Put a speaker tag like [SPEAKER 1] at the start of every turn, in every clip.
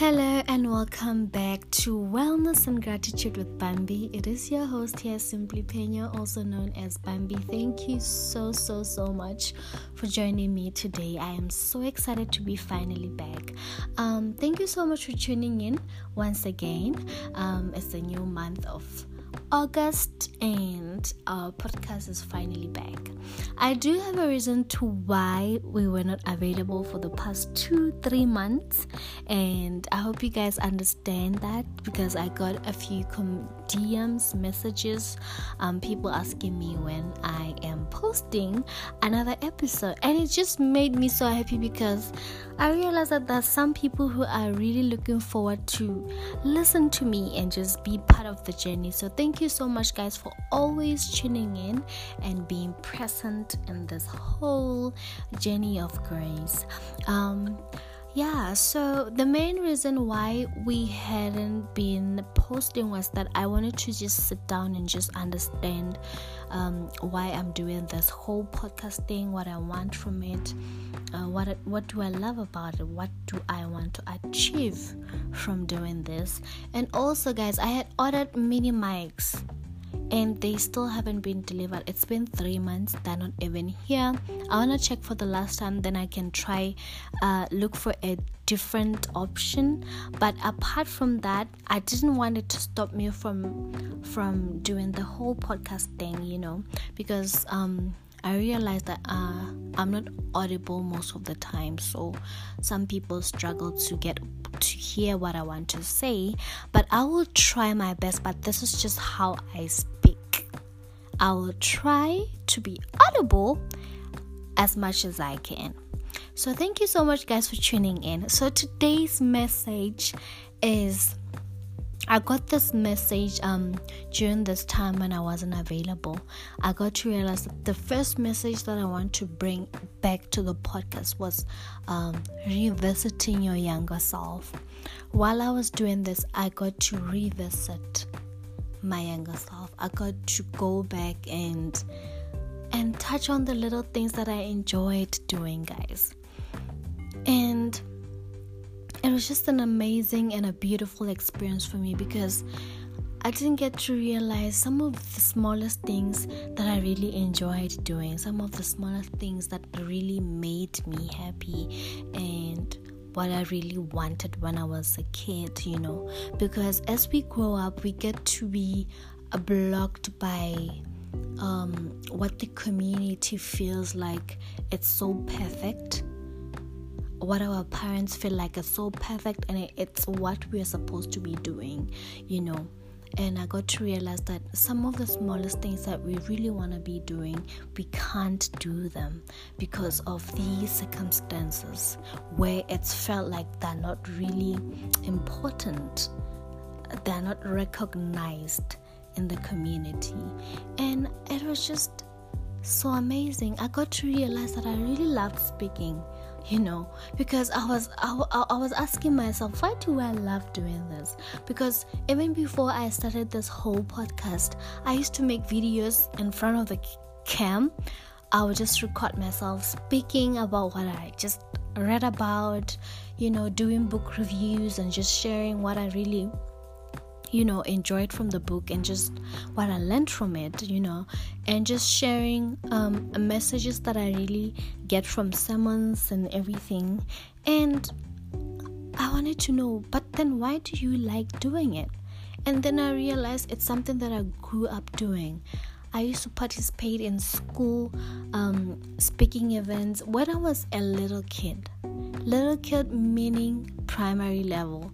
[SPEAKER 1] Hello and welcome back to Wellness and Gratitude with Bambi. It is your host here, Simply Pena, also known as Bambi. Thank you so, so, so much for joining me today. I am so excited to be finally back. Um, thank you so much for tuning in once again. Um, it's a new month of August and our podcast is finally back. I do have a reason to why we were not available for the past two, three months, and I hope you guys understand that because I got a few com- DMs, messages, um, people asking me when I am posting another episode, and it just made me so happy because I realized that there's some people who are really looking forward to listen to me and just be part of the journey. So thank you so much, guys, for always tuning in and being present in this whole journey of grace. Um, yeah, so the main reason why we hadn't been posting was that I wanted to just sit down and just understand um, why I'm doing this whole podcast thing, what I want from it, uh, what what do I love about it, what do I want to achieve from doing this, and also, guys, I had ordered mini mics and they still haven't been delivered. It's been three months, they're not even here. I want to check for the last time, then I can try uh, look for a different option. But apart from that, I didn't want it to stop me from from doing the whole podcast thing, you know, because um I realized that uh, I'm not audible most of the time, so some people struggle to get to hear what I want to say. But I will try my best. But this is just how I speak. I will try to be audible as much as I can. So, thank you so much, guys, for tuning in. So, today's message is I got this message um, during this time when I wasn't available. I got to realize that the first message that I want to bring back to the podcast was um, revisiting your younger self. While I was doing this, I got to revisit my younger self. I got to go back and and touch on the little things that I enjoyed doing, guys. And it was just an amazing and a beautiful experience for me because I didn't get to realize some of the smallest things that I really enjoyed doing, some of the smallest things that really made me happy, and what I really wanted when I was a kid, you know. Because as we grow up, we get to be blocked by um, what the community feels like it's so perfect what our parents feel like is so perfect and it's what we're supposed to be doing, you know. And I got to realize that some of the smallest things that we really want to be doing, we can't do them because of these circumstances where it's felt like they're not really important, they're not recognized in the community. And it was just so amazing. I got to realize that I really loved speaking you know because i was I, I, was asking myself why do i love doing this? Because even before i started this whole podcast i used to make videos in front of the cam. I would just record myself speaking about what i just read about you know doing book reviews and just sharing what i really you know enjoyed from the book and just what i learned from it you know and just sharing um, messages that i really get from sermons and everything and i wanted to know but then why do you like doing it and then i realized it's something that i grew up doing I used to participate in school um, speaking events when I was a little kid. Little kid meaning primary level.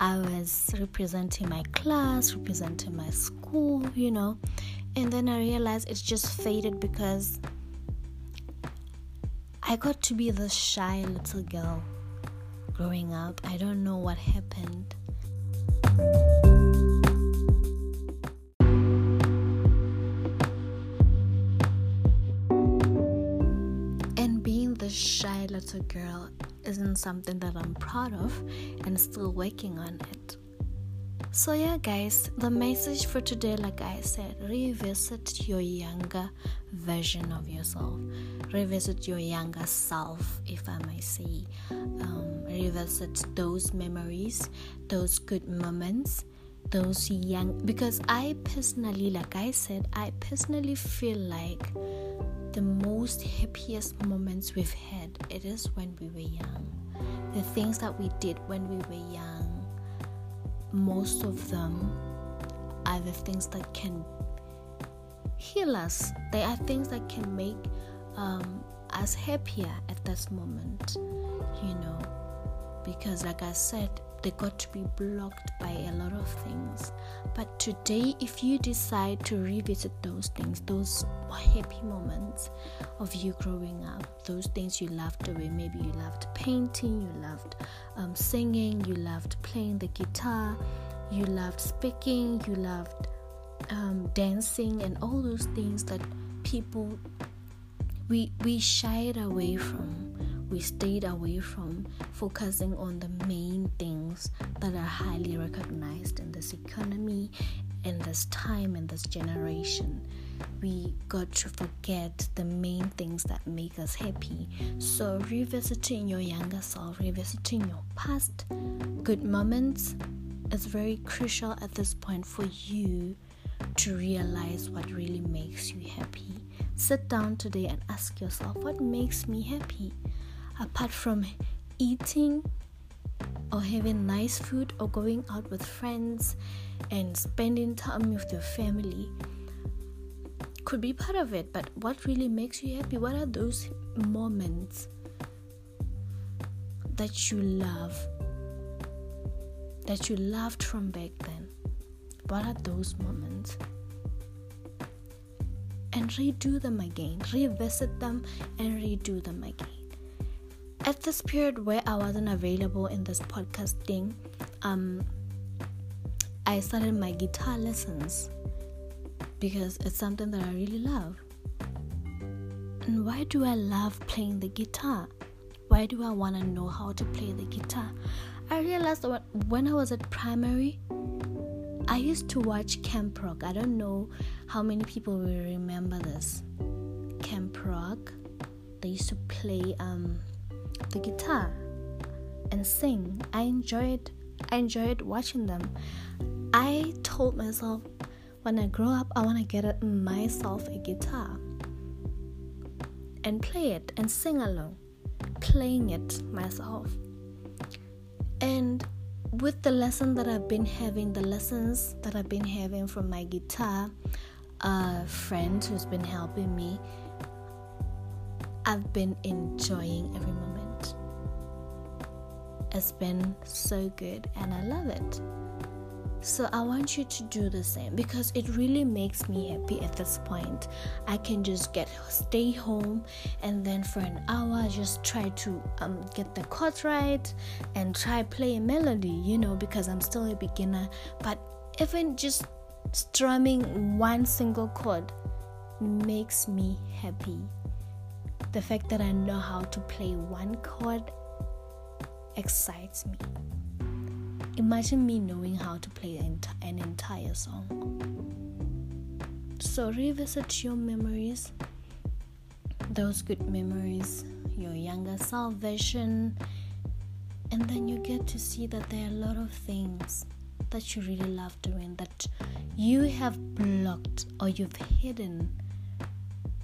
[SPEAKER 1] I was representing my class, representing my school, you know. And then I realized it's just faded because I got to be the shy little girl growing up. I don't know what happened. And being the shy little girl isn't something that I'm proud of and still working on it. So, yeah, guys, the message for today, like I said, revisit your younger version of yourself, revisit your younger self, if I may say, um, revisit those memories, those good moments, those young. Because I personally, like I said, I personally feel like the most happiest moments we've had it is when we were young the things that we did when we were young most of them are the things that can heal us. They are things that can make um, us happier at this moment you know. Because like i said they got to be blocked by a lot of things. But today, if you decide to revisit those things, those happy moments of you growing up, those things you loved doing, maybe you loved painting, you loved um, singing, you loved playing the guitar, you loved speaking, you loved um, dancing, and all those things that people we we shied away from we stayed away from focusing on the main things that are highly recognized in this economy, in this time, in this generation. We got to forget the main things that make us happy. So, revisiting your younger self, revisiting your past good moments is very crucial at this point for you to realize what really makes you happy. Sit down today and ask yourself, what makes me happy? Apart from eating or having nice food or going out with friends and spending time with your family could be part of it but what really makes you happy? What are those moments that you love that you loved from back then? What are those moments? And redo them again. Revisit them and redo them again at this period where I wasn't available in this podcast thing, um, I started my guitar lessons because it's something that I really love. And why do I love playing the guitar? Why do I want to know how to play the guitar? I realized that when I was at primary, I used to watch Camp Rock. I don't know how many people will remember this. Camp Rock. They used to play um, the guitar and sing. I enjoyed I enjoyed watching them. I told myself when I grow up I want to get myself a guitar and play it and sing along, playing it myself. And with the lesson that I've been having, the lessons that I've been having from my guitar uh, friend who's been helping me, I've been enjoying every moment. It's been so good and I love it. So I want you to do the same because it really makes me happy at this point. I can just get stay home and then for an hour just try to um, get the chords right and try play a melody, you know, because I'm still a beginner. But even just strumming one single chord makes me happy. The fact that I know how to play one chord excites me. Imagine me knowing how to play an, entire song. So, revisit your memories, those good memories, your younger self version, and then you get to see that there are a lot of things that you really love doing that you have blocked or you've hidden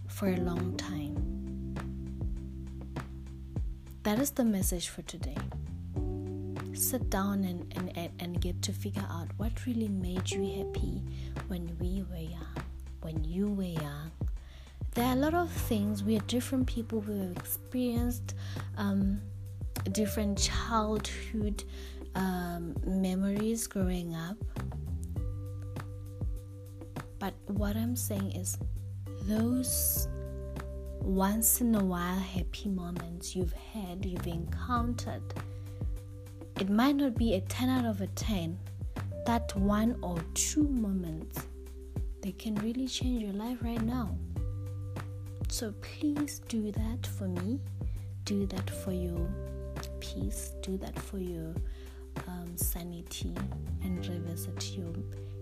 [SPEAKER 1] for a long time. That is the message for today sit down and, and, and get to figure out what really made you happy when we were young, when you were young. There are a lot of things. We are different people who have experienced um, different childhood um, memories growing up. But what I'm saying is, those once in a while happy moments you've had, you've encountered it might not be a 10 out of a 10. That one or two moments, they can really change your life right now. So please do that for me. Do that for your peace. Do that for your um, sanity and revisit your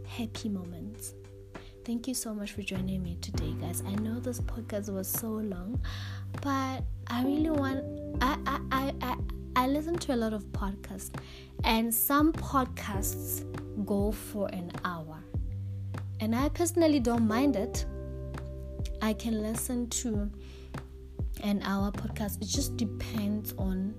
[SPEAKER 1] happy moments. Thank you so much for joining me today, guys. I know this podcast was so long, but I really want. I I I I, I listen to a lot of podcasts, and some podcasts go for an hour, and I personally don't mind it. I can listen to an hour podcast. It just depends on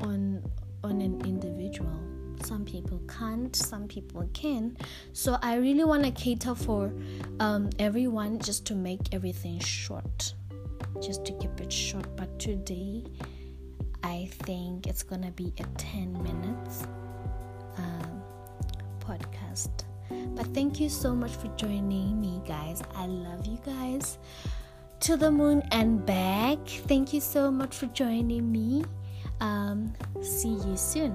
[SPEAKER 1] on on an individual some people can't some people can. So i really want to cater for um, everyone just to make everything short. Just to keep it short but today i think it's gonna be a 10 minutes um, podcast. But thank you so much for joining me guys. I love you guys. To the moon and back. Thank you so much for joining me. Um, see you soon